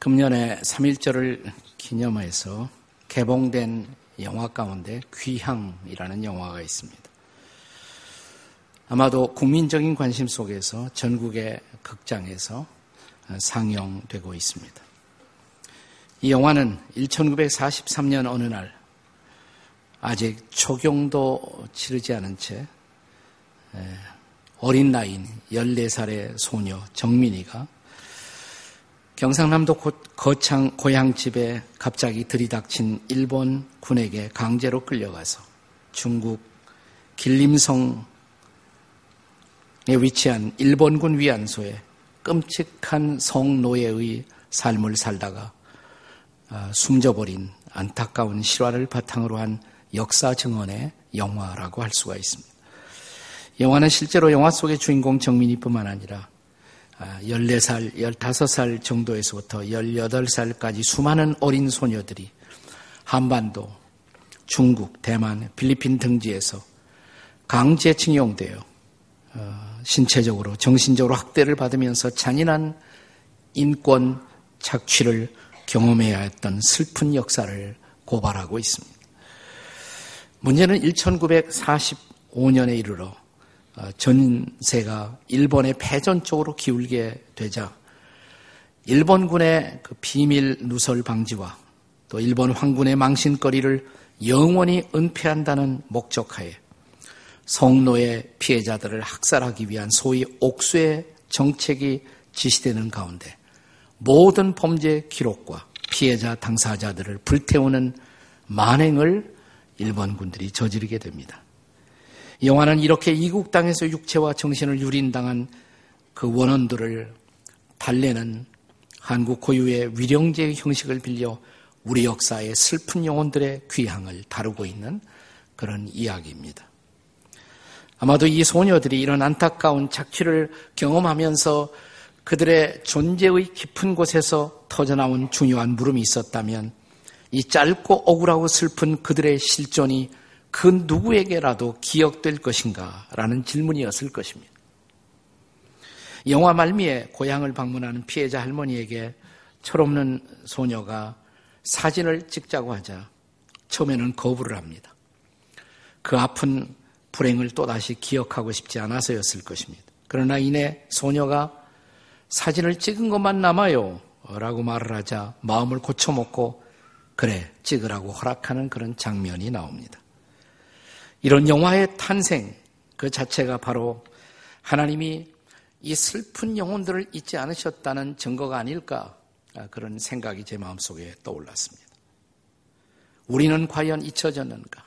금년에 3.1절을 기념해서 개봉된 영화 가운데 귀향이라는 영화가 있습니다. 아마도 국민적인 관심 속에서 전국의 극장에서 상영되고 있습니다. 이 영화는 1943년 어느 날 아직 초경도 치르지 않은 채 어린 나이인 14살의 소녀 정민이가 경상남도 거창 고향집에 갑자기 들이닥친 일본 군에게 강제로 끌려가서 중국 길림성에 위치한 일본군 위안소에 끔찍한 성노예의 삶을 살다가 아, 숨져버린 안타까운 실화를 바탕으로 한 역사 증언의 영화라고 할 수가 있습니다. 영화는 실제로 영화 속의 주인공 정민이뿐만 아니라 14살, 아, 15살 정도에서부터 18살까지 수많은 어린 소녀들이 한반도, 중국, 대만, 필리핀 등지에서 강제 징용되어 어, 신체적으로, 정신적으로 학대를 받으면서 잔인한 인권 착취를 경험해야 했던 슬픈 역사를 고발하고 있습니다. 문제는 1945년에 이르러 어, 전세가 일본의 패전 쪽으로 기울게 되자 일본군의 그 비밀 누설 방지와 또 일본 황군의 망신거리를 영원히 은폐한다는 목적하에 성노예 피해자들을 학살하기 위한 소위 옥수의 정책이 지시되는 가운데 모든 범죄 기록과 피해자 당사자들을 불태우는 만행을 일본군들이 저지르게 됩니다. 영화는 이렇게 이국 땅에서 육체와 정신을 유린당한 그 원원들을 달래는 한국 고유의 위령제의 형식을 빌려 우리 역사의 슬픈 영혼들의 귀향을 다루고 있는 그런 이야기입니다. 아마도 이 소녀들이 이런 안타까운 착취를 경험하면서 그들의 존재의 깊은 곳에서 터져나온 중요한 물음이 있었다면 이 짧고 억울하고 슬픈 그들의 실존이 그 누구에게라도 기억될 것인가? 라는 질문이었을 것입니다. 영화 말미에 고향을 방문하는 피해자 할머니에게 철없는 소녀가 사진을 찍자고 하자 처음에는 거부를 합니다. 그 아픈 불행을 또다시 기억하고 싶지 않아서였을 것입니다. 그러나 이내 소녀가 사진을 찍은 것만 남아요. 라고 말을 하자 마음을 고쳐먹고 그래, 찍으라고 허락하는 그런 장면이 나옵니다. 이런 영화의 탄생 그 자체가 바로 하나님이 이 슬픈 영혼들을 잊지 않으셨다는 증거가 아닐까 아, 그런 생각이 제 마음속에 떠올랐습니다. 우리는 과연 잊혀졌는가?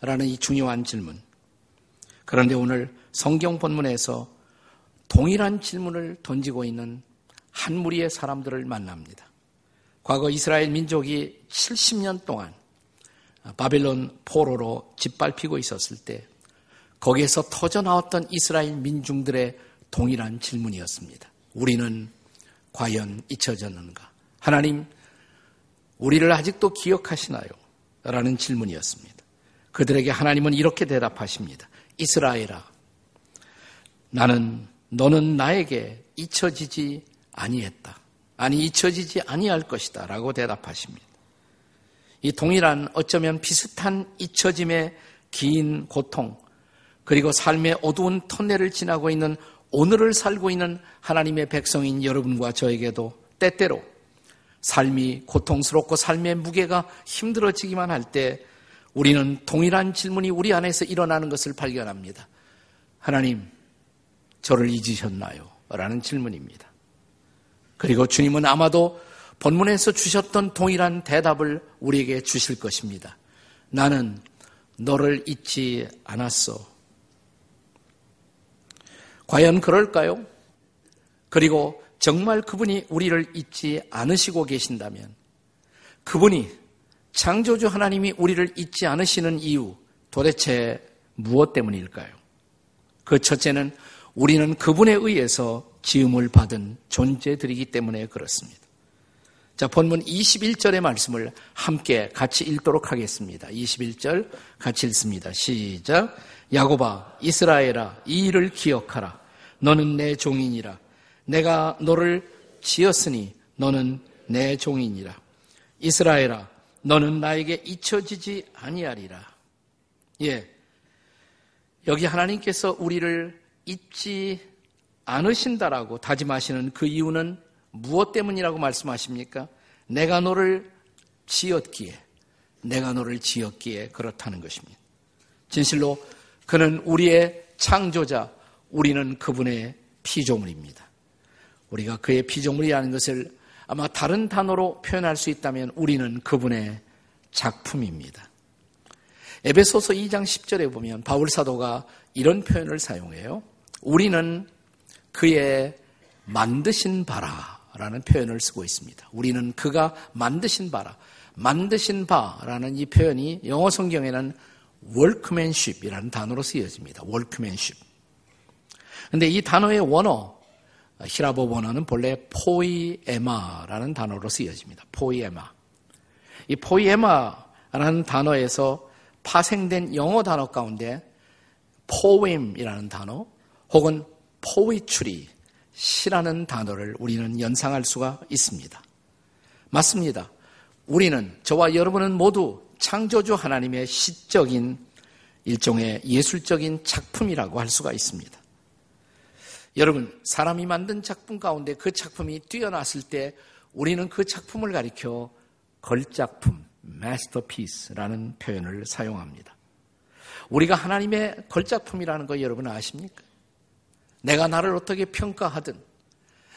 라는 이 중요한 질문. 그런데 오늘 성경 본문에서 동일한 질문을 던지고 있는 한 무리의 사람들을 만납니다. 과거 이스라엘 민족이 70년 동안 바벨론 포로로 짓밟히고 있었을 때 거기에서 터져 나왔던 이스라엘 민중들의 동일한 질문이었습니다. 우리는 과연 잊혀졌는가? 하나님, 우리를 아직도 기억하시나요? 라는 질문이었습니다. 그들에게 하나님은 이렇게 대답하십니다. 이스라엘아, 나는 너는 나에게 잊혀지지 아니했다. 아니 잊혀지지 아니할 것이다. 라고 대답하십니다. 이 동일한 어쩌면 비슷한 잊혀짐의 긴 고통, 그리고 삶의 어두운 터널을 지나고 있는 오늘을 살고 있는 하나님의 백성인 여러분과 저에게도 때때로 삶이 고통스럽고 삶의 무게가 힘들어지기만 할 때 우리는 동일한 질문이 우리 안에서 일어나는 것을 발견합니다. 하나님, 저를 잊으셨나요? 라는 질문입니다. 그리고 주님은 아마도 본문에서 주셨던 동일한 대답을 우리에게 주실 것입니다. 나는 너를 잊지 않았어. 과연 그럴까요? 그리고 정말 그분이 우리를 잊지 않으시고 계신다면 그분이 창조주 하나님이 우리를 잊지 않으시는 이유 도대체 무엇 때문일까요? 그 첫째는 우리는 그분에 의해서 지음을 받은 존재들이기 때문에 그렇습니다. 자, 본문 21절의 말씀을 함께 같이 읽도록 하겠습니다. 21절 같이 읽습니다. 시작. 야고바, 이스라엘아, 이 일을 기억하라. 너는 내 종인이라. 내가 너를 지었으니 너는 내 종이니라. 이스라엘아, 너는 나에게 잊혀지지 아니하리라. 예. 여기 하나님께서 우리를 잊지 않으신다라고 다짐하시는 그 이유는 무엇 때문이라고 말씀하십니까? 내가 너를 지었기에, 내가 너를 지었기에 그렇다는 것입니다. 진실로 그는 우리의 창조자, 우리는 그분의 피조물입니다. 우리가 그의 피조물이라는 것을 아마 다른 단어로 표현할 수 있다면 우리는 그분의 작품입니다. 에베소서 2장 10절에 보면 바울 사도가 이런 표현을 사용해요. 우리는 그의 만드신 바라 라는 표현을 쓰고 있습니다. 우리는 그가 만드신 바라, 만드신 바라는 이 표현이 영어 성경에는 workmanship이라는 단어로 쓰여집니다. workmanship. 근데 이 단어의 원어, 히라보 원어는 본래 포이에마라는 단어로 쓰여집니다. 포이에마. 이 포이에마라는 단어에서 파생된 영어 단어 가운데 포엠이라는 단어 혹은 포이추리 시라는 단어를 우리는 연상할 수가 있습니다. 맞습니다. 우리는 저와 여러분은 모두 창조주 하나님의 시적인 일종의 예술적인 작품이라고 할 수가 있습니다. 여러분, 사람이 만든 작품 가운데 그 작품이 뛰어났을 때 우리는 그 작품을 가리켜 걸작품, masterpiece라는 표현을 사용합니다. 우리가 하나님의 걸작품이라는 거 여러분 아십니까? 내가 나를 어떻게 평가하든,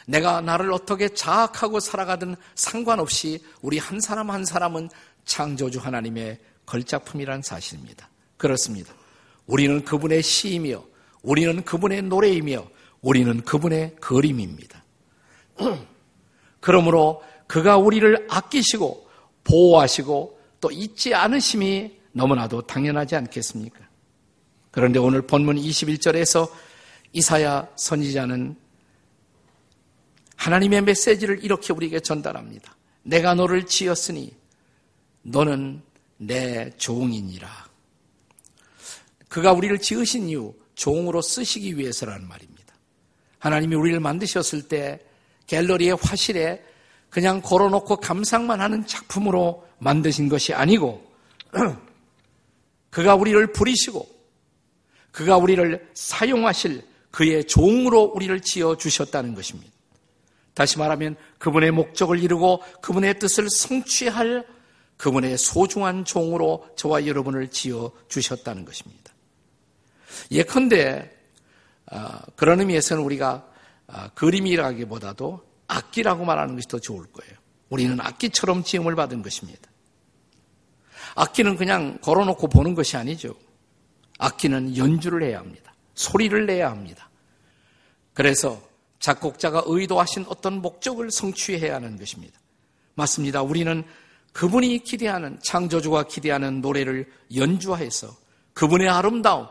내가 나를 어떻게 자학하고 살아가든 상관없이 우리 한 사람 한 사람은 창조주 하나님의 걸작품이라는 사실입니다. 그렇습니다. 우리는 그분의 시이며, 우리는 그분의 노래이며, 우리는 그분의 그림입니다. 그러므로 그가 우리를 아끼시고 보호하시고 또 잊지 않으심이 너무나도 당연하지 않겠습니까? 그런데 오늘 본문 21절에서 이사야 선지자는 하나님의 메시지를 이렇게 우리에게 전달합니다. 내가 너를 지었으니 너는 내 종이니라. 그가 우리를 지으신 이유 종으로 쓰시기 위해서라는 말입니다. 하나님이 우리를 만드셨을 때 갤러리의 화실에 그냥 걸어놓고 감상만 하는 작품으로 만드신 것이 아니고 그가 우리를 부리시고 그가 우리를 사용하실 그의 종으로 우리를 지어 주셨다는 것입니다. 다시 말하면 그분의 목적을 이루고 그분의 뜻을 성취할 그분의 소중한 종으로 저와 여러분을 지어 주셨다는 것입니다. 예컨대 아, 그런 의미에서는 우리가 아, 그림이라기보다도 악기라고 말하는 것이 더 좋을 거예요. 우리는 악기처럼 지음을 받은 것입니다. 악기는 그냥 걸어놓고 보는 것이 아니죠. 악기는 연주를 해야 합니다. 소리를 내야 합니다. 그래서 작곡자가 의도하신 어떤 목적을 성취해야 하는 것입니다. 맞습니다. 우리는 그분이 기대하는 창조주가 기대하는 노래를 연주해서 그분의 아름다움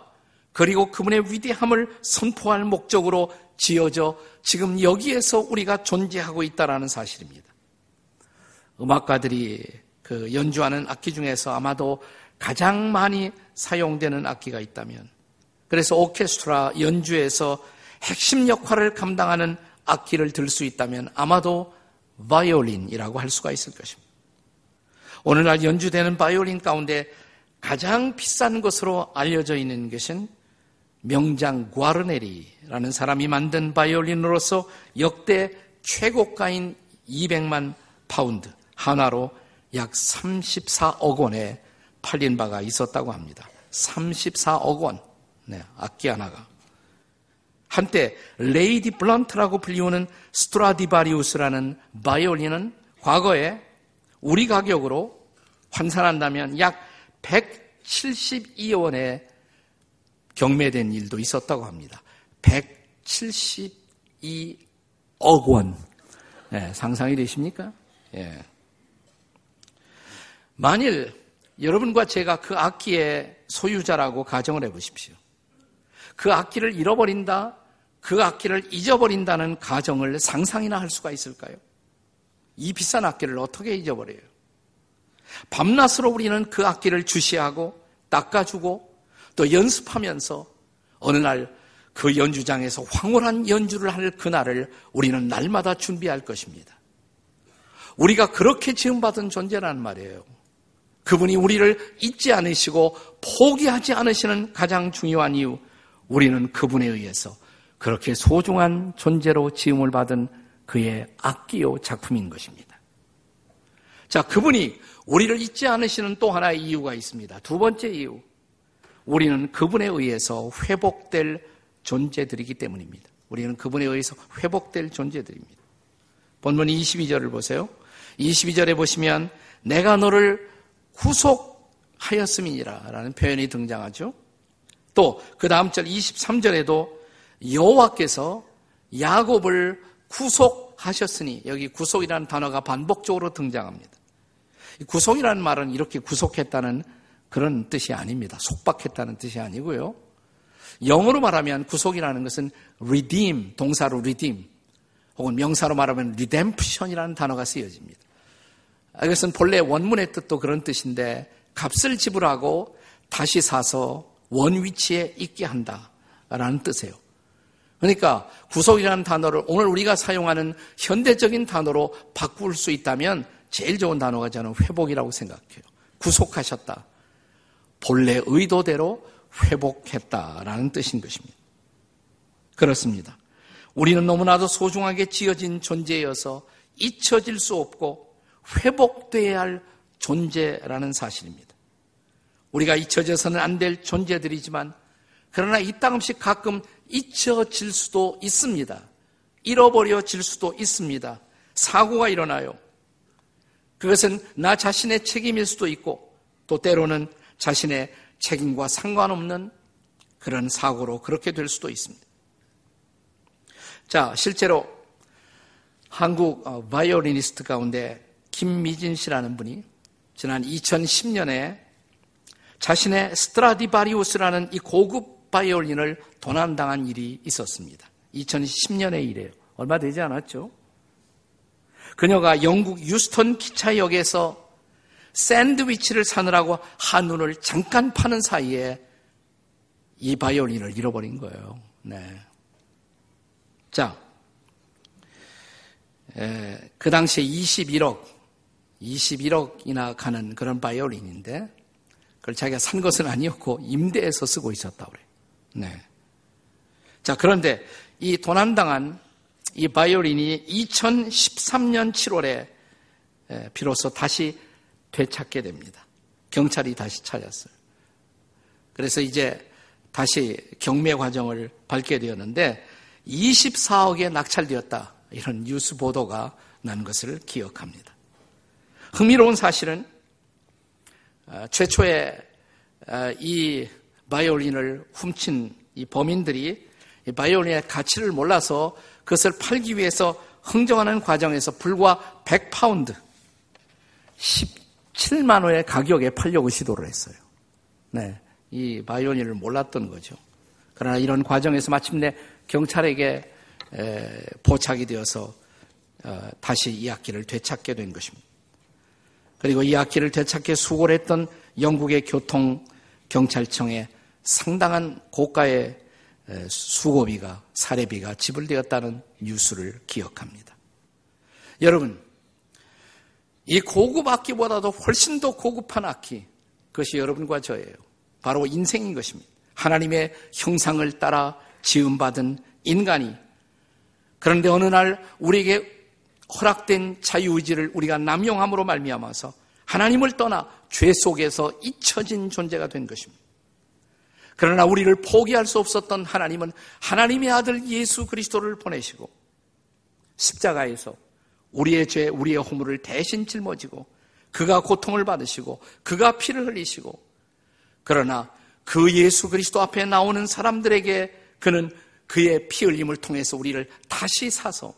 그리고 그분의 위대함을 선포할 목적으로 지어져 지금 여기에서 우리가 존재하고 있다라는 사실입니다. 음악가들이 그 연주하는 악기 중에서 아마도 가장 많이 사용되는 악기가 있다면 그래서 오케스트라 연주에서 핵심 역할을 감당하는 악기를 들 수 있다면 아마도 바이올린이라고 할 수가 있을 것입니다. 오늘날 연주되는 바이올린 가운데 가장 비싼 것으로 알려져 있는 것은 명장 과르네리라는 사람이 만든 바이올린으로서 역대 최고가인 200만 파운드 한화로 약 34억 원에 팔린 바가 있었다고 합니다. 34억 원. 네, 악기 하나가. 한때 레이디 블런트라고 불리우는 스트라디바리우스라는 바이올린은 과거에 우리 가격으로 환산한다면 약 172원에 경매된 일도 있었다고 합니다. 172억 원. 네, 상상이 되십니까? 예. 만일 여러분과 제가 그 악기의 소유자라고 가정을 해보십시오. 그 악기를 잃어버린다, 그 악기를 잊어버린다는 가정을 상상이나 할 수가 있을까요? 이 비싼 악기를 어떻게 잊어버려요? 밤낮으로 우리는 그 악기를 주시하고 닦아주고 또 연습하면서 어느 날 그 연주장에서 황홀한 연주를 할 그날을 우리는 날마다 준비할 것입니다. 우리가 그렇게 지음받은 존재라는 말이에요. 그분이 우리를 잊지 않으시고 포기하지 않으시는 가장 중요한 이유, 우리는 그분에 의해서 그렇게 소중한 존재로 지음을 받은 그의 악기요 작품인 것입니다. 자, 그분이 우리를 잊지 않으시는 또 하나의 이유가 있습니다. 두 번째 이유. 우리는 그분에 의해서 회복될 존재들이기 때문입니다. 우리는 그분에 의해서 회복될 존재들입니다. 본문 22절을 보세요. 22절에 보시면 내가 너를 구속하였음이니라 라는 표현이 등장하죠. 또 그 다음 절 23절에도 여호와께서 야곱을 구속하셨으니 여기 구속이라는 단어가 반복적으로 등장합니다. 구속이라는 말은 이렇게 구속했다는 그런 뜻이 아닙니다. 속박했다는 뜻이 아니고요. 영어로 말하면 구속이라는 것은 redeem, 동사로 redeem, 혹은 명사로 말하면 redemption이라는 단어가 쓰여집니다. 이것은 본래 원문의 뜻도 그런 뜻인데 값을 지불하고 다시 사서 원 위치에 있게 한다라는 뜻이에요. 그러니까 구속이라는 단어를 오늘 우리가 사용하는 현대적인 단어로 바꿀 수 있다면 제일 좋은 단어가 저는 회복이라고 생각해요. 구속하셨다. 본래 의도대로 회복했다라는 뜻인 것입니다. 그렇습니다. 우리는 너무나도 소중하게 지어진 존재여서 잊혀질 수 없고 회복돼야 할 존재라는 사실입니다. 우리가 잊혀져서는 안 될 존재들이지만 그러나 이 땅 없이 가끔 잊혀질 수도 있습니다. 잃어버려질 수도 있습니다. 사고가 일어나요. 그것은 나 자신의 책임일 수도 있고 또 때로는 자신의 책임과 상관없는 그런 사고로 그렇게 될 수도 있습니다. 자, 실제로 한국 어, 바이올리니스트 가운데 김민진 씨라는 분이 지난 2010년에 자신의 스트라디바리우스라는 이 고급 바이올린을 도난당한 일이 있었습니다. 2010년의 일이에요. 얼마 되지 않았죠? 그녀가 영국 유스턴 기차역에서 샌드위치를 사느라고 한눈을 잠깐 파는 사이에 이 바이올린을 잃어버린 거예요. 네. 자, 에, 그 당시에 21억, 21억이나 가는 그런 바이올린인데, 그걸 자기가 산 것은 아니었고, 임대해서 쓰고 있었다 그래요. 네. 자, 그런데 이 도난당한 이 바이올린이 2013년 7월에 비로소 다시 되찾게 됩니다. 경찰이 다시 찾았어요. 그래서 이제 다시 경매 과정을 밟게 되었는데 24억에 낙찰되었다. 이런 뉴스 보도가 난 것을 기억합니다. 흥미로운 사실은 어, 최초에 어, 이 바이올린을 훔친 이 범인들이 이 바이올린의 가치를 몰라서 그것을 팔기 위해서 흥정하는 과정에서 불과 100파운드, 17만 원의 가격에 팔려고 시도를 했어요. 네. 이 바이올린을 몰랐던 거죠. 그러나 이런 과정에서 마침내 경찰에게 포착이 되어서 어, 다시 이 악기를 되찾게 된 것입니다. 그리고 이 악기를 되찾게 수고를 했던 영국의 교통 경찰청에 상당한 고가의 수고비가 사례비가 지불되었다는 뉴스를 기억합니다. 여러분, 이 고급 악기보다도 훨씬 더 고급한 악기, 그것이 여러분과 저예요. 바로 인생인 것입니다. 하나님의 형상을 따라 지음받은 인간이 그런데 어느 날 우리에게 허락된 자유의지를 우리가 남용함으로 말미암아서 하나님을 떠나 죄 속에서 잊혀진 존재가 된 것입니다. 그러나 우리를 포기할 수 없었던 하나님은 하나님의 아들 예수 그리스도를 보내시고 십자가에서 우리의 죄, 우리의 허물을 대신 짊어지고 그가 고통을 받으시고 그가 피를 흘리시고 그러나 그 예수 그리스도 앞에 나오는 사람들에게 그는 그의 피 흘림을 통해서 우리를 다시 사서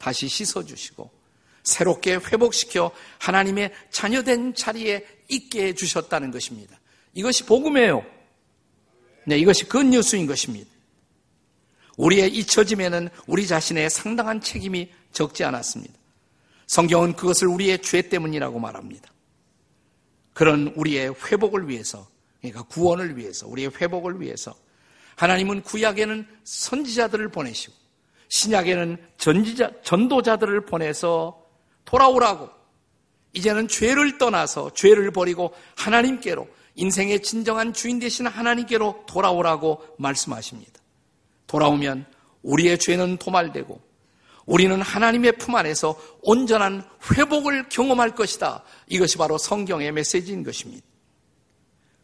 다시 씻어주시고 새롭게 회복시켜 하나님의 자녀된 자리에 있게 해주셨다는 것입니다. 이것이 복음이에요. 네, 이것이 굿뉴스인 것입니다. 우리의 잊혀짐에는 우리 자신의 상당한 책임이 적지 않았습니다. 성경은 그것을 우리의 죄 때문이라고 말합니다. 그런 우리의 회복을 위해서, 그러니까 구원을 위해서, 우리의 회복을 위해서 하나님은 구약에는 선지자들을 보내시고 신약에는 전지자, 전도자들을 보내서 돌아오라고. 이제는 죄를 떠나서 죄를 버리고 하나님께로 인생의 진정한 주인 되신 하나님께로 돌아오라고 말씀하십니다. 돌아오면 우리의 죄는 도말되고 우리는 하나님의 품 안에서 온전한 회복을 경험할 것이다. 이것이 바로 성경의 메시지인 것입니다.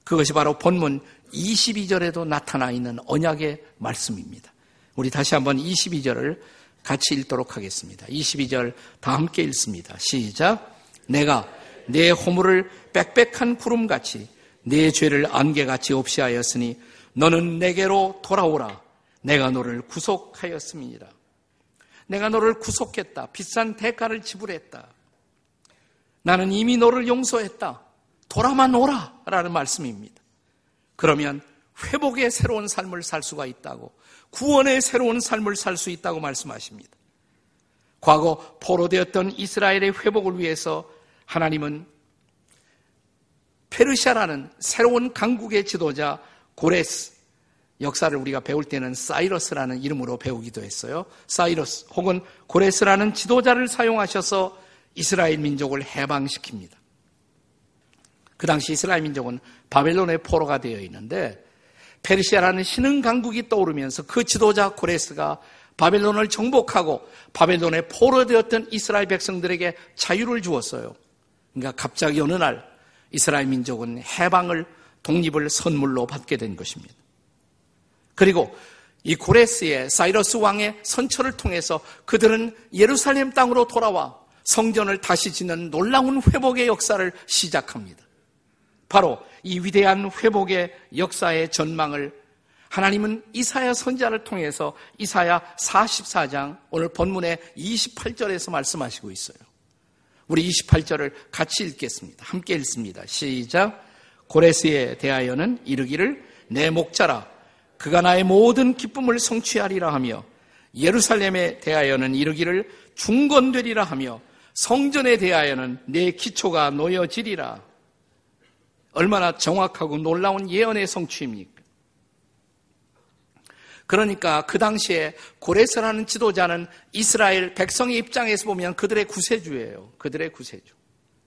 그것이 바로 본문 22절에도 나타나 있는 언약의 말씀입니다. 우리 다시 한번 22절을 같이 읽도록 하겠습니다. 22절 다 함께 읽습니다. 시작. 내가 내 허물을 빽빽한 구름같이 내 죄를 안개같이 없이 하였으니 너는 내게로 돌아오라. 내가 너를 구속하였습니다. 내가 너를 구속했다. 비싼 대가를 지불했다. 나는 이미 너를 용서했다. 돌아만 오라. 라는 말씀입니다. 그러면 회복의 새로운 삶을 살 수가 있다고, 구원의 새로운 삶을 살 수 있다고 말씀하십니다. 과거 포로되었던 이스라엘의 회복을 위해서 하나님은 페르시아라는 새로운 강국의 지도자 고레스, 역사를 우리가 배울 때는 사이러스라는 이름으로 배우기도 했어요. 사이러스 혹은 고레스라는 지도자를 사용하셔서 이스라엘 민족을 해방시킵니다. 그 당시 이스라엘 민족은 바벨론의 포로가 되어 있는데 페르시아라는 신흥 강국이 떠오르면서 그 지도자 고레스가 바벨론을 정복하고 바벨론의 포로되었던 이스라엘 백성들에게 자유를 주었어요. 그러니까 갑자기 어느 날 이스라엘 민족은 해방을 독립을 선물로 받게 된 것입니다. 그리고 이 고레스의 사이러스 왕의 선처를 통해서 그들은 예루살렘 땅으로 돌아와 성전을 다시 짓는 놀라운 회복의 역사를 시작합니다. 바로 이 위대한 회복의 역사의 전망을 하나님은 이사야 선자를 통해서 이사야 44장 오늘 본문의 28절에서 말씀하시고 있어요. 우리 28절을 같이 읽겠습니다. 함께 읽습니다. 시작. 고레스에 대하여는 이르기를 내 목자라 그가 나의 모든 기쁨을 성취하리라 하며 예루살렘에 대하여는 이르기를 중건되리라 하며 성전에 대하여는 내 기초가 놓여지리라. 얼마나 정확하고 놀라운 예언의 성취입니까? 그러니까 그 당시에 고레스라는 지도자는 이스라엘 백성의 입장에서 보면 그들의 구세주예요. 그들의 구세주.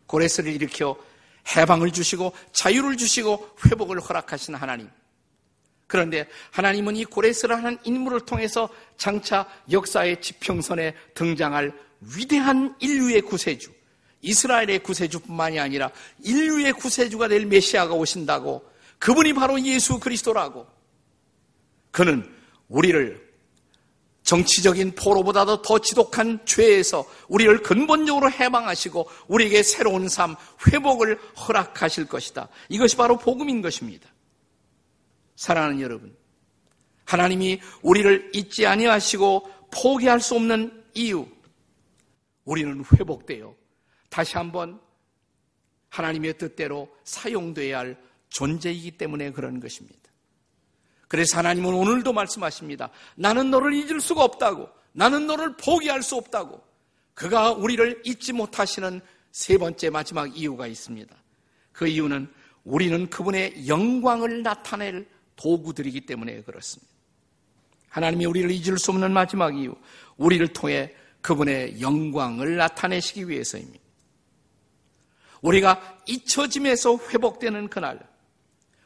고레스를 일으켜 해방을 주시고 자유를 주시고 회복을 허락하신 하나님. 그런데 하나님은 이 고레스라는 인물을 통해서 장차 역사의 지평선에 등장할 위대한 인류의 구세주, 이스라엘의 구세주뿐만이 아니라 인류의 구세주가 될 메시아가 오신다고 그분이 바로 예수 그리스도라고 그는 우리를 정치적인 포로보다도 더 지독한 죄에서 우리를 근본적으로 해방하시고 우리에게 새로운 삶, 회복을 허락하실 것이다. 이것이 바로 복음인 것입니다. 사랑하는 여러분, 하나님이 우리를 잊지 아니하시고 포기할 수 없는 이유, 우리는 회복되어 다시 한번 하나님의 뜻대로 사용되어야 할 존재이기 때문에 그런 것입니다. 그래서 하나님은 오늘도 말씀하십니다. 나는 너를 잊을 수가 없다고. 나는 너를 포기할 수 없다고. 그가 우리를 잊지 못하시는 세 번째 마지막 이유가 있습니다. 그 이유는 우리는 그분의 영광을 나타낼 도구들이기 때문에 그렇습니다. 하나님이 우리를 잊을 수 없는 마지막 이유, 우리를 통해 그분의 영광을 나타내시기 위해서입니다. 우리가 잊혀짐에서 회복되는 그날,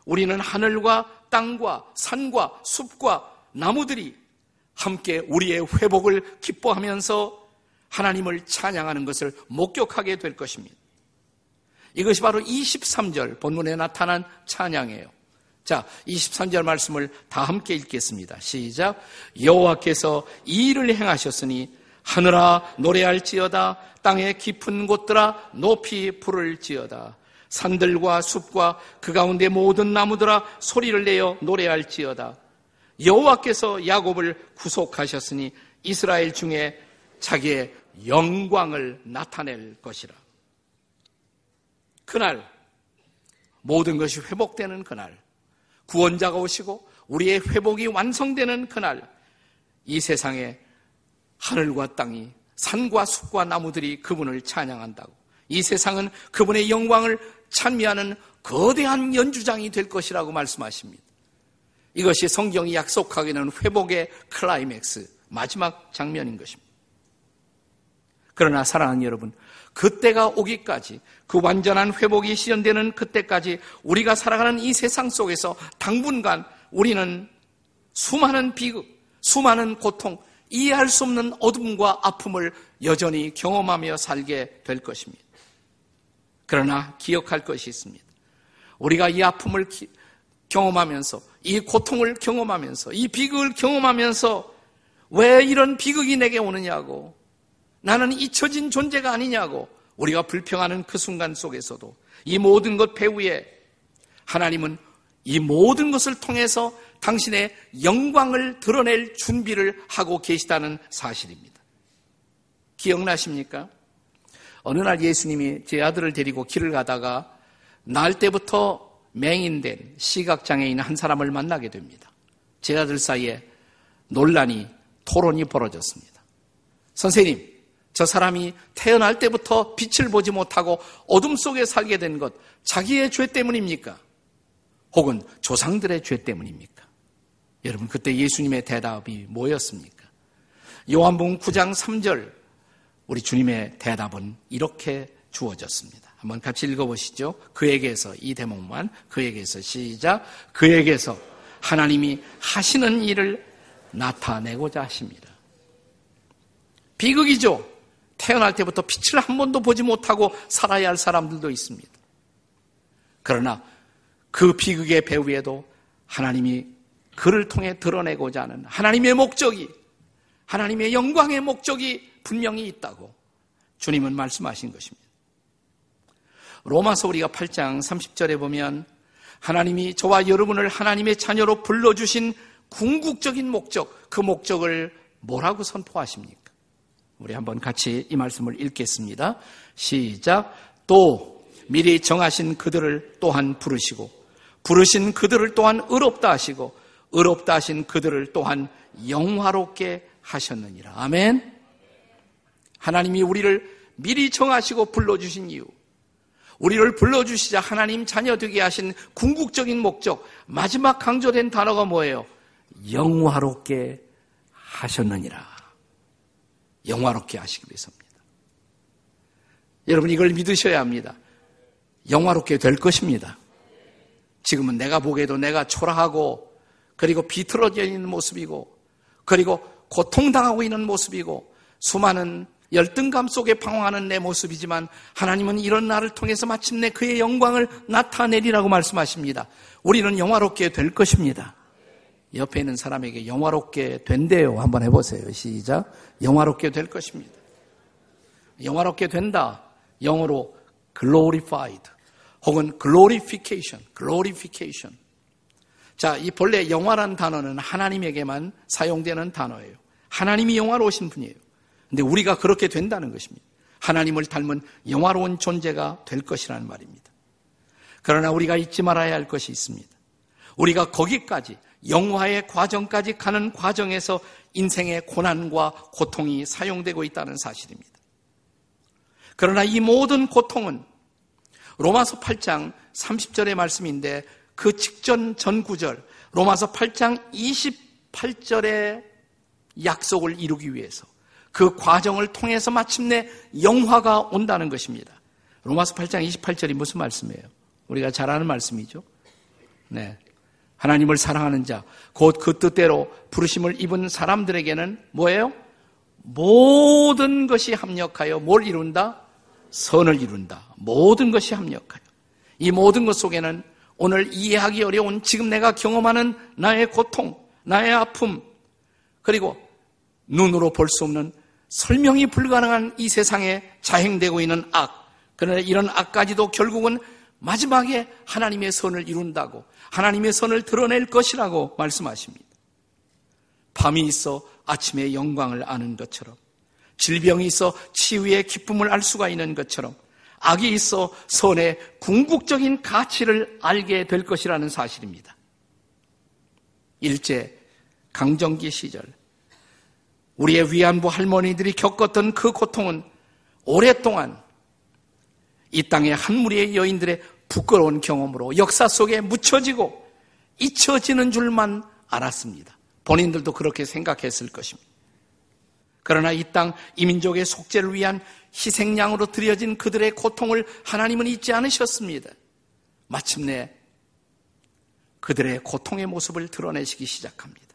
우리는 하늘과 땅과 산과 숲과 나무들이 함께 우리의 회복을 기뻐하면서 하나님을 찬양하는 것을 목격하게 될 것입니다. 이것이 바로 23절 본문에 나타난 찬양이에요. 자, 23절 말씀을 다 함께 읽겠습니다. 시작. 여호와께서 이 일을 행하셨으니 하늘아 노래할지어다. 땅의 깊은 곳들아 높이 부를지어다. 산들과 숲과 그 가운데 모든 나무들아 소리를 내어 노래할지어다. 여호와께서 야곱을 구속하셨으니 이스라엘 중에 자기의 영광을 나타낼 것이라. 그날 모든 것이 회복되는 그날 구원자가 오시고 우리의 회복이 완성되는 그날 이 세상에 하늘과 땅이 산과 숲과 나무들이 그분을 찬양한다고. 이 세상은 그분의 영광을 찬미하는 거대한 연주장이 될 것이라고 말씀하십니다. 이것이 성경이 약속하기는 회복의 클라이맥스, 마지막 장면인 것입니다. 그러나 사랑하는 여러분, 그때가 오기까지 그 완전한 회복이 시연되는 그때까지 우리가 살아가는 이 세상 속에서 당분간 우리는 수많은 비극, 수많은 고통, 이해할 수 없는 어둠과 아픔을 여전히 경험하며 살게 될 것입니다. 그러나 기억할 것이 있습니다. 우리가 이 아픔을 기, 경험하면서 이 고통을 경험하면서 이 비극을 경험하면서 왜 이런 비극이 내게 오느냐고 나는 잊혀진 존재가 아니냐고 우리가 불평하는 그 순간 속에서도 이 모든 것 배후에 하나님은 이 모든 것을 통해서 당신의 영광을 드러낼 준비를 하고 계시다는 사실입니다. 기억나십니까? 어느 날 예수님이 제 아들을 데리고 길을 가다가 날 때부터 맹인된 시각장애인 한 사람을 만나게 됩니다. 제 아들 사이에 논란이, 토론이 벌어졌습니다. 선생님, 저 사람이 태어날 때부터 빛을 보지 못하고 어둠 속에 살게 된 것, 자기의 죄 때문입니까? 혹은 조상들의 죄 때문입니까? 여러분, 그때 예수님의 대답이 뭐였습니까? 요한복음 9장 3절, 우리 주님의 대답은 이렇게 주어졌습니다. 한번 같이 읽어보시죠. 그에게서, 이 대목만, 그에게서 시작. 그에게서 하나님이 하시는 일을 나타내고자 하십니다. 비극이죠. 태어날 때부터 빛을 한 번도 보지 못하고 살아야 할 사람들도 있습니다. 그러나 그 비극의 배후에도 하나님이 그를 통해 드러내고자 하는 하나님의 목적이, 하나님의 영광의 목적이 분명히 있다고 주님은 말씀하신 것입니다. 로마서 우리가 8장 30절에 보면 하나님이 저와 여러분을 하나님의 자녀로 불러주신 궁극적인 목적, 그 목적을 뭐라고 선포하십니까? 우리 한번 같이 이 말씀을 읽겠습니다. 시작. 또 미리 정하신 그들을 또한 부르시고 부르신 그들을 또한 의롭다 하시고 의롭다 하신 그들을 또한 영화롭게 하셨느니라. 아멘. 하나님이 우리를 미리 정하시고 불러주신 이유, 우리를 불러주시자 하나님 자녀 되게 하신 궁극적인 목적, 마지막 강조된 단어가 뭐예요? 영화롭게 하셨느니라. 영화롭게 하시기 위해서입니다. 여러분 이걸 믿으셔야 합니다. 영화롭게 될 것입니다. 지금은 내가 보기에도 내가 초라하고 그리고 비틀어져 있는 모습이고 그리고 고통당하고 있는 모습이고 수많은 열등감 속에 방황하는 내 모습이지만 하나님은 이런 나를 통해서 마침내 그의 영광을 나타내리라고 말씀하십니다. 우리는 영화롭게 될 것입니다. 옆에 있는 사람에게 영화롭게 된대요. 한번 해보세요. 시작. 영화롭게 될 것입니다. 영화롭게 된다. 영어로 glorified 혹은 glorification, glorification. 자, 이 본래 영화란 단어는 하나님에게만 사용되는 단어예요. 하나님이 영화로우신 분이에요. 근데 우리가 그렇게 된다는 것입니다. 하나님을 닮은 영화로운 존재가 될 것이라는 말입니다. 그러나 우리가 잊지 말아야 할 것이 있습니다. 우리가 거기까지 영화의 과정까지 가는 과정에서 인생의 고난과 고통이 사용되고 있다는 사실입니다. 그러나 이 모든 고통은 로마서 8장 30절의 말씀인데 그 직전 전 구절 로마서 8장 28절의 약속을 이루기 위해서 그 과정을 통해서 마침내 영화가 온다는 것입니다. 로마서 8장 28절이 무슨 말씀이에요? 우리가 잘 아는 말씀이죠. 네. 하나님을 사랑하는 자, 곧 그 뜻대로 부르심을 입은 사람들에게는 뭐예요? 모든 것이 합력하여 뭘 이룬다? 선을 이룬다. 모든 것이 합력하여. 이 모든 것 속에는 오늘 이해하기 어려운 지금 내가 경험하는 나의 고통, 나의 아픔, 그리고 눈으로 볼 수 없는 설명이 불가능한 이 세상에 자행되고 있는 악, 그러나 이런 악까지도 결국은 마지막에 하나님의 선을 이룬다고 하나님의 선을 드러낼 것이라고 말씀하십니다. 밤이 있어 아침의 영광을 아는 것처럼 질병이 있어 치유의 기쁨을 알 수가 있는 것처럼 악이 있어 선의 궁극적인 가치를 알게 될 것이라는 사실입니다. 일제 강정기 시절 우리의 위안부 할머니들이 겪었던 그 고통은 오랫동안 이 땅의 한 무리의 여인들의 부끄러운 경험으로 역사 속에 묻혀지고 잊혀지는 줄만 알았습니다. 본인들도 그렇게 생각했을 것입니다. 그러나 이 땅 이민족의 속죄를 위한 희생양으로 드려진 그들의 고통을 하나님은 잊지 않으셨습니다. 마침내 그들의 고통의 모습을 드러내시기 시작합니다.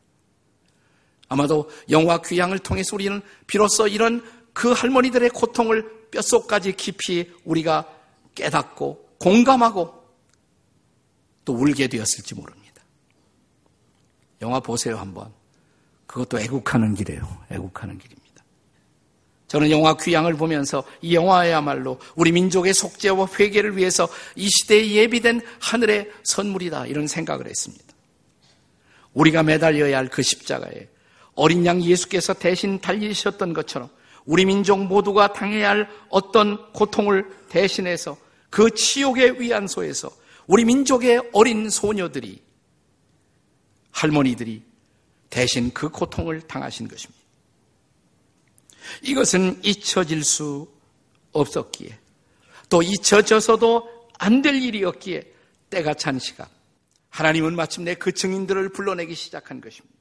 아마도 영화 귀향을 통해서 우리는 비로소 이런 그 할머니들의 고통을 뼛속까지 깊이 우리가 깨닫고 공감하고 또 울게 되었을지 모릅니다. 영화 보세요 한번. 그것도 애국하는 길이에요. 애국하는 길입니다. 저는 영화 귀향을 보면서 이 영화야말로 우리 민족의 속죄와 회개를 위해서 이 시대에 예비된 하늘의 선물이다 이런 생각을 했습니다. 우리가 매달려야 할 그 십자가에 어린 양 예수께서 대신 달리셨던 것처럼 우리 민족 모두가 당해야 할 어떤 고통을 대신해서 그 치욕의 위안소에서 우리 민족의 어린 소녀들이 할머니들이 대신 그 고통을 당하신 것입니다. 이것은 잊혀질 수 없었기에 또 잊혀져서도 안 될 일이었기에 때가 찬 시간 하나님은 마침내 그 증인들을 불러내기 시작한 것입니다.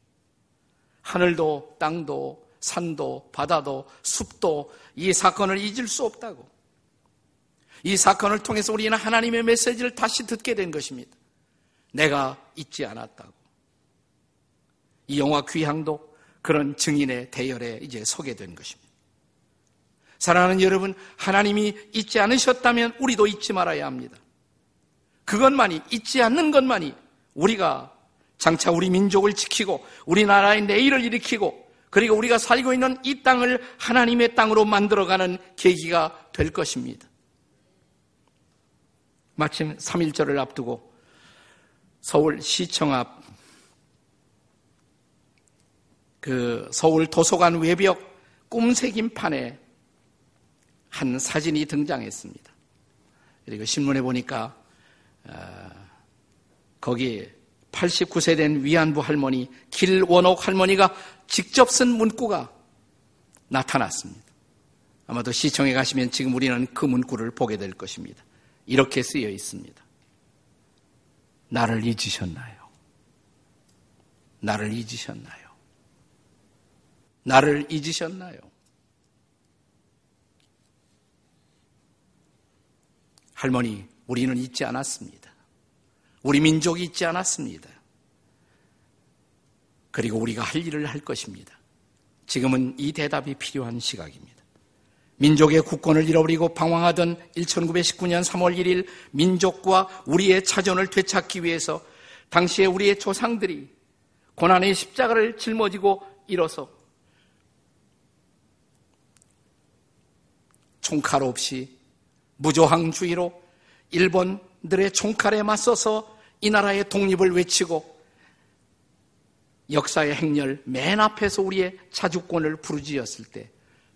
하늘도 땅도 산도 바다도 숲도 이 사건을 잊을 수 없다고. 이 사건을 통해서 우리는 하나님의 메시지를 다시 듣게 된 것입니다. 내가 잊지 않았다고. 이 영화 귀향도 그런 증인의 대열에 이제 서게 된 것입니다. 사랑하는 여러분, 하나님이 잊지 않으셨다면 우리도 잊지 말아야 합니다. 그것만이, 잊지 않는 것만이 우리가 장차 우리 민족을 지키고 우리나라의 내일을 일으키고 그리고 우리가 살고 있는 이 땅을 하나님의 땅으로 만들어가는 계기가 될 것입니다. 마침 3일절을 앞두고 서울 시청 앞 그 서울 도서관 외벽 꿈새김판에 한 사진이 등장했습니다. 그리고 신문에 보니까 어, 거기에 89세 된 위안부 할머니 길원옥 할머니가 직접 쓴 문구가 나타났습니다. 아마도 시청에 가시면 지금 우리는 그 문구를 보게 될 것입니다. 이렇게 쓰여 있습니다. 나를 잊으셨나요? 나를 잊으셨나요? 나를 잊으셨나요? 할머니, 우리는 잊지 않았습니다. 우리 민족이 잊지 않았습니다. 그리고 우리가 할 일을 할 것입니다. 지금은 이 대답이 필요한 시각입니다. 민족의 국권을 잃어버리고 방황하던 1919년 3월 1일 민족과 우리의 자존을 되찾기 위해서 당시에 우리의 조상들이 고난의 십자가를 짊어지고 일어서 총칼 없이 무조항주의로 일본들의 총칼에 맞서서 이 나라의 독립을 외치고 역사의 행렬 맨 앞에서 우리의 자주권을 부르짖었을 때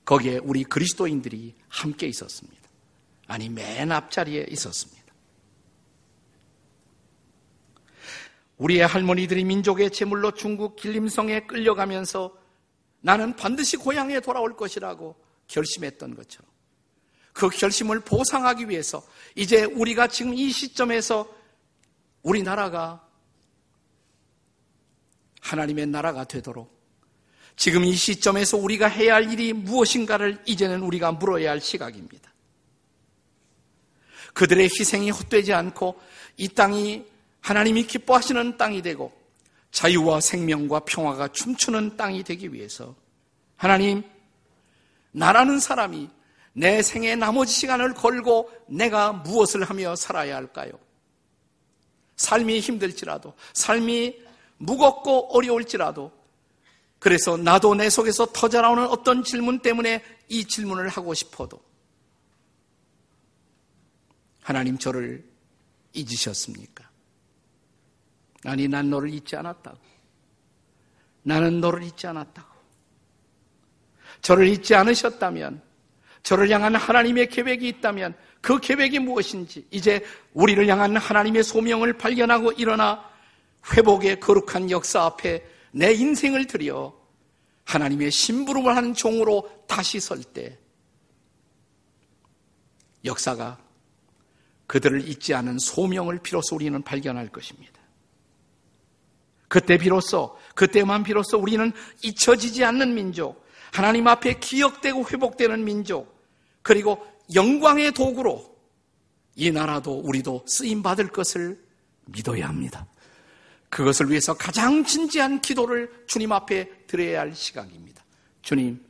거기에 우리 그리스도인들이 함께 있었습니다. 아니 맨 앞자리에 있었습니다. 우리의 할머니들이 민족의 제물로 중국 길림성에 끌려가면서 나는 반드시 고향에 돌아올 것이라고 결심했던 것처럼 그 결심을 보상하기 위해서 이제 우리가 지금 이 시점에서 우리나라가 하나님의 나라가 되도록 지금 이 시점에서 우리가 해야 할 일이 무엇인가를 이제는 우리가 물어야 할 시각입니다. 그들의 희생이 헛되지 않고 이 땅이 하나님이 기뻐하시는 땅이 되고 자유와 생명과 평화가 춤추는 땅이 되기 위해서 하나님, 나라는 사람이 내 생의 나머지 시간을 걸고 내가 무엇을 하며 살아야 할까요? 삶이 힘들지라도, 삶이 무겁고 어려울지라도, 그래서 나도 내 속에서 터져나오는 어떤 질문 때문에 이 질문을 하고 싶어도, 하나님 저를 잊으셨습니까? 아니, 난 너를 잊지 않았다고. 나는 너를 잊지 않았다고. 저를 잊지 않으셨다면, 저를 향한 하나님의 계획이 있다면 그 계획이 무엇인지 이제 우리를 향한 하나님의 소명을 발견하고 일어나 회복의 거룩한 역사 앞에 내 인생을 들여 하나님의 심부름을 하는 종으로 다시 설 때 역사가 그들을 잊지 않은 소명을 비로소 우리는 발견할 것입니다. 그때 비로소, 그때만 비로소 우리는 잊혀지지 않는 민족, 하나님 앞에 기억되고 회복되는 민족, 그리고 영광의 도구로 이 나라도 우리도 쓰임 받을 것을 믿어야 합니다. 그것을 위해서 가장 진지한 기도를 주님 앞에 드려야 할 시각입니다. 주님,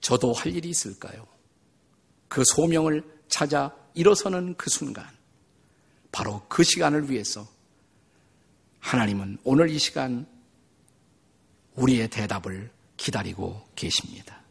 저도 할 일이 있을까요? 그 소명을 찾아 일어서는 그 순간, 바로 그 시간을 위해서 하나님은 오늘 이 시간 우리의 대답을 기다리고 계십니다.